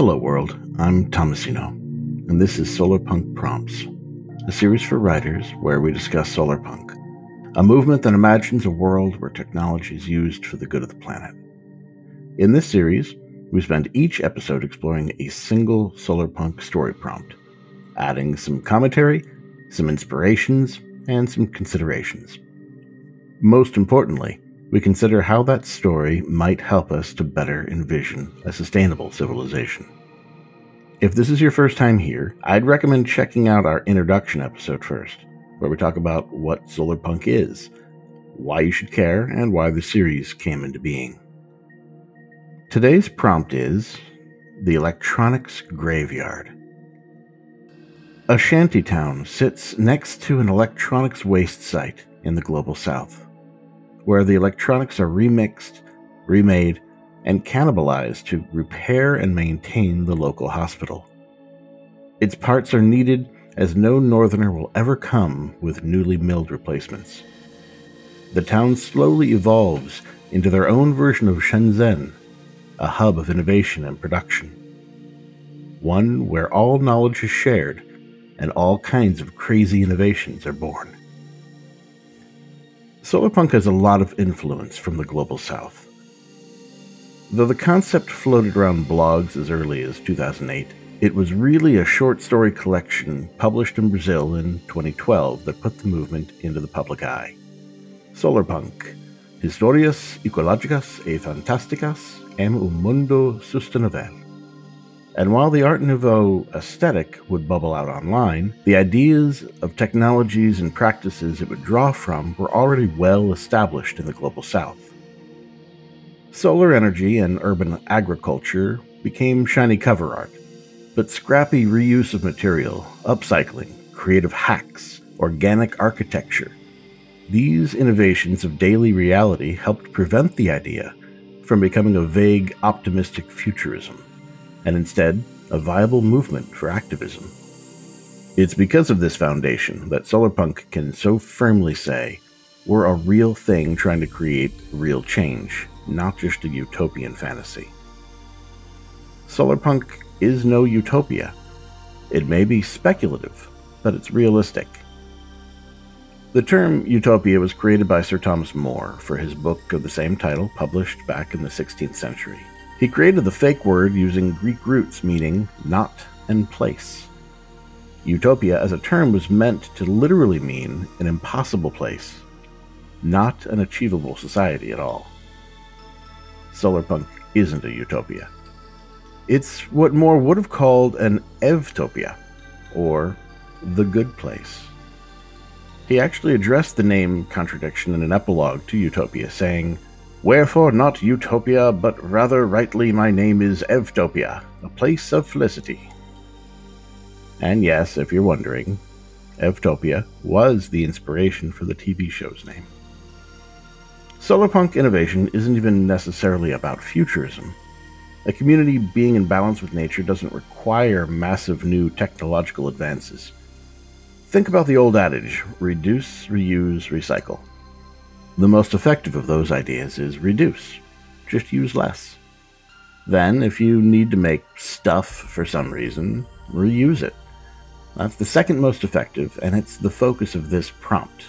Hello, world. I'm Tomasino, and this is Solarpunk Prompts, a series for writers where we discuss solarpunk, a movement that imagines a world where technology is used for the good of the planet. In this series, we spend each episode exploring a single solarpunk story prompt, adding some commentary, some inspirations, and some considerations. Most importantly, we consider how that story might help us to better envision a sustainable civilization. If this is your first time here, I'd recommend checking out our introduction episode first, where we talk about what solarpunk is, why you should care, and why the series came into being. Today's prompt is The Electronics Graveyard. A shantytown sits next to an electronics waste site in the global south where the electronics are remixed, remade, and cannibalized to repair and maintain the local hospital. Its parts are needed as no northerner will ever come with newly milled replacements. The town slowly evolves into their own version of Shenzhen, a hub of innovation and production. One where all knowledge is shared and all kinds of crazy innovations are born. Solarpunk has a lot of influence from the global south. Though the concept floated around blogs as early as 2008, it was really a short story collection published in Brazil in 2012 that put the movement into the public eye. Solarpunk Historias Ecológicas e Fantásticas em um Mundo Sustentável. And while the Art Nouveau aesthetic would bubble out online, the ideas of technologies and practices it would draw from were already well established in the global south. Solar energy and urban agriculture became shiny cover art, but scrappy reuse of material, upcycling, creative hacks, organic architecture, these innovations of daily reality helped prevent the idea from becoming a vague, optimistic futurism and instead a viable movement for activism. It's because of this foundation that Solarpunk can so firmly say, we're a real thing trying to create real change, not just a utopian fantasy. Solarpunk is no utopia. It may be speculative, but it's realistic. The term utopia was created by Sir Thomas More for his book of the same title, published back in the 16th century. He created the fake word using Greek roots meaning not and place. Utopia as a term was meant to literally mean an impossible place, not an achievable society at all. Solarpunk isn't a utopia. It's what More would have called an evtopia, or the good place. He actually addressed the name contradiction in an epilogue to Utopia, saying, Wherefore not Utopia, but rather rightly my name is Evtopia, a place of felicity. And yes, if you're wondering, Evtopia was the inspiration for the TV show's name. Solarpunk innovation isn't even necessarily about futurism. A community being in balance with nature doesn't require massive new technological advances. Think about the old adage reduce, reuse, recycle. The most effective of those ideas is reduce. Just use less. Then, if you need to make stuff for some reason, reuse it. That's the second most effective, and it's the focus of this prompt.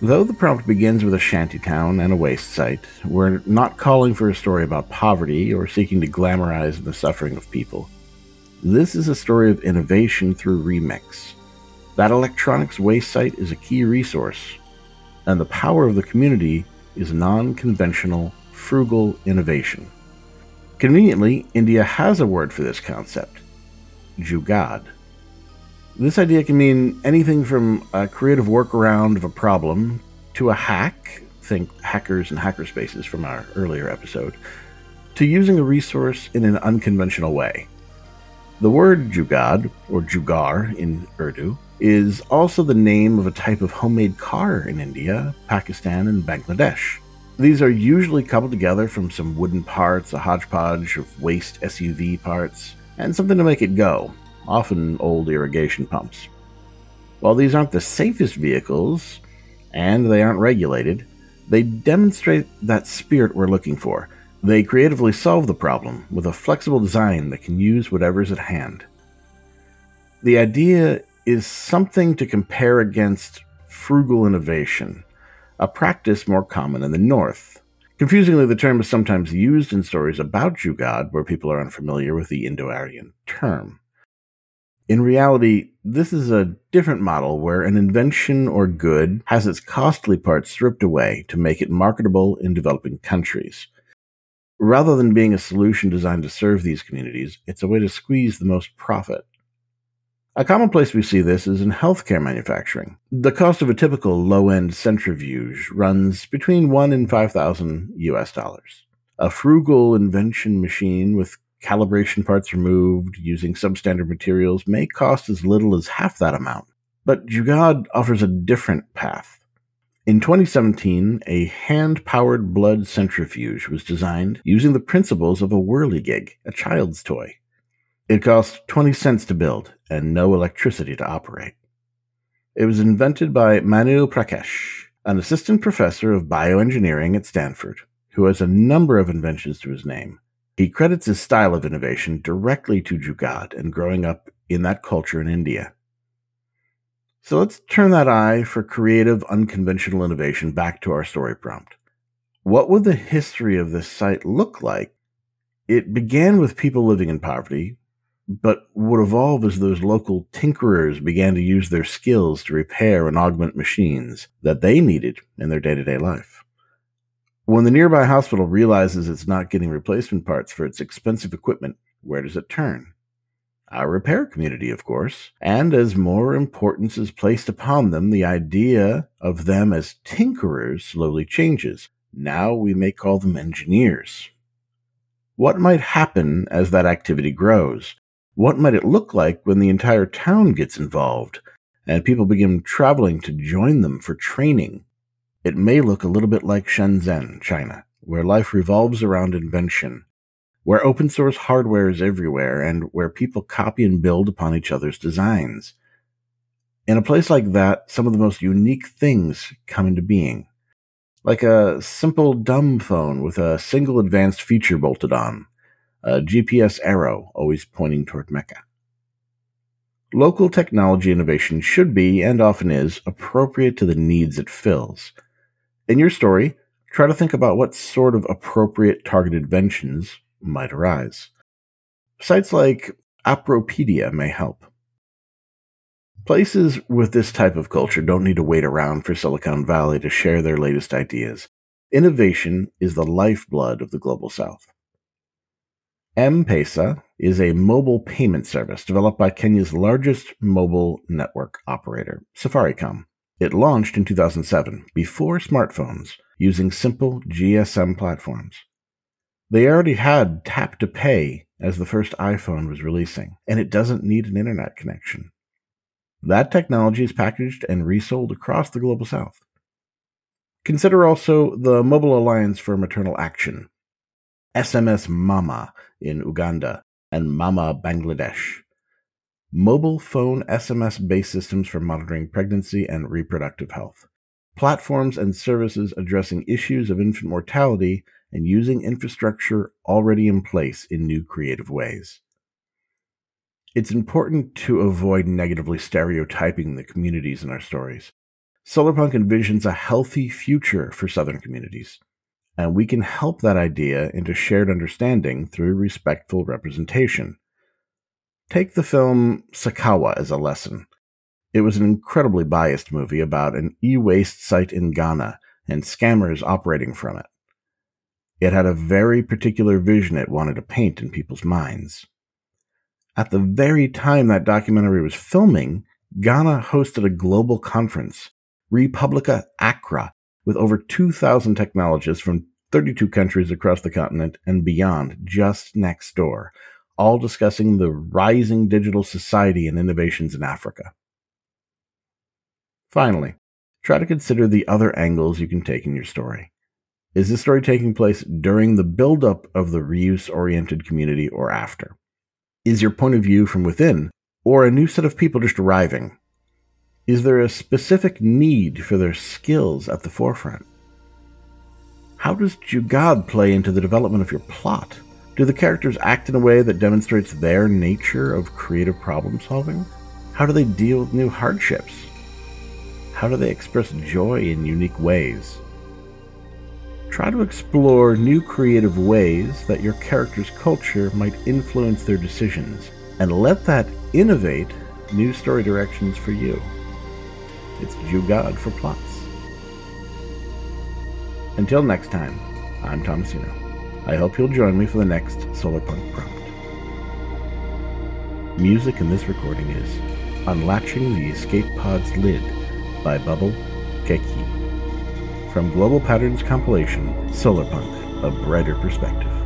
Though the prompt begins with a shantytown and a waste site, we're not calling for a story about poverty or seeking to glamorize the suffering of people. This is a story of innovation through remix. That electronics waste site is a key resource and the power of the community is non conventional, frugal innovation. Conveniently, India has a word for this concept Jugaad. This idea can mean anything from a creative workaround of a problem to a hack, think hackers and hackerspaces from our earlier episode, to using a resource in an unconventional way. The word jugaad, or jugar in Urdu, is also the name of a type of homemade car in India, Pakistan, and Bangladesh. These are usually coupled together from some wooden parts, a hodgepodge of waste SUV parts, and something to make it go, often old irrigation pumps. While these aren't the safest vehicles, and they aren't regulated, they demonstrate that spirit we're looking for They creatively solve the problem with a flexible design that can use whatever's at hand. The idea is something to compare against frugal innovation, a practice more common in the North. Confusingly, the term is sometimes used in stories about Jugaad where people are unfamiliar with the Indo Aryan term. In reality, this is a different model where an invention or good has its costly parts stripped away to make it marketable in developing countries. Rather than being a solution designed to serve these communities, it's a way to squeeze the most profit. A common place we see this is in healthcare manufacturing. The cost of a typical low-end centrifuge runs between 1 and 5,000 US dollars. A frugal invention machine with calibration parts removed using substandard materials may cost as little as half that amount. But Jugaad offers a different path. In 2017, a hand powered blood centrifuge was designed using the principles of a whirligig, a child's toy. It cost 20 cents to build and no electricity to operate. It was invented by Manu Prakash, an assistant professor of bioengineering at Stanford, who has a number of inventions to his name, he credits his style of innovation directly to Jugaad and growing up in that culture in India. So let's turn that eye for creative, unconventional innovation back to our story prompt. What would the history of this site look like? It began with people living in poverty, but would evolve as those local tinkerers began to use their skills to repair and augment machines that they needed in their day to day life. When the nearby hospital realizes it's not getting replacement parts for its expensive equipment, where does it turn? Our repair community, of course. And as more importance is placed upon them, the idea of them as tinkerers slowly changes. Now we may call them engineers. What might happen as that activity grows? What might it look like when the entire town gets involved and people begin traveling to join them for training it may look a little bit like Shenzhen, China, where life revolves around invention, where open source hardware is everywhere, and where people copy and build upon each other's designs. In a place like that, some of the most unique things come into being. Like a simple dumb phone with a single advanced feature bolted on, Uh, a GPS arrow always pointing toward Mecca. Local technology innovation should be, and often is, appropriate to the needs it fills in your story, try to think about what sort of appropriate targeted inventions might arise. Sites like Appropedia may help. Places with this type of culture don't need to wait around for Silicon Valley to share their latest ideas. Innovation is the lifeblood of the global south. M-Pesa is a mobile payment service developed by Kenya's largest mobile network operator, Safaricom. It launched in 2007, before smartphones, using simple GSM platforms. They already had tap to pay as the first iPhone was releasing, and it doesn't need an internet connection. That technology is packaged and resold across the global south. Consider also the Mobile Alliance for Maternal Action, SMS Mama in Uganda, and Mama Bangladesh mobile phone SMS based systems for monitoring pregnancy and reproductive health, platforms and services addressing issues of infant mortality and using infrastructure already in place in new creative ways. It's important to avoid negatively stereotyping the communities in our stories. Solarpunk envisions a healthy future for Southern communities, and we can help that idea into shared understanding through respectful representation Take the film Sakawa as a lesson. It was an incredibly biased movie about an e waste site in Ghana and scammers operating from it. It had a very particular vision it wanted to paint in people's minds. At the very time that documentary was filming, Ghana hosted a global conference, re:publica Accra, with over 2,000 technologists from 32 countries across the continent and beyond just next door, all discussing the rising digital society and innovations in Africa. Finally, try to consider the other angles you can take in your story. Is this story taking place during the buildup of the reuse oriented community or after? Is your point of view from within or a new set of people just arriving? Is there a specific need for their skills at the forefront? How does Jugaad play into the development of your plot? Do the characters act in a way that demonstrates their nature of creative problem solving? How do they deal with new hardships? How do they express joy in unique ways? Try to explore new creative ways that your character's culture might influence their decisions, and let that innovate new story directions for you. It's Jugaad for plots. Until next time, I'm Tomasino. I hope you'll join me for the next Solarpunk prompt. Music in this recording is Unlatching the Escape Pod's Lid by Bubble Keiki. From Global Pattern's compilation, Solarpunk, A Brighter Perspective.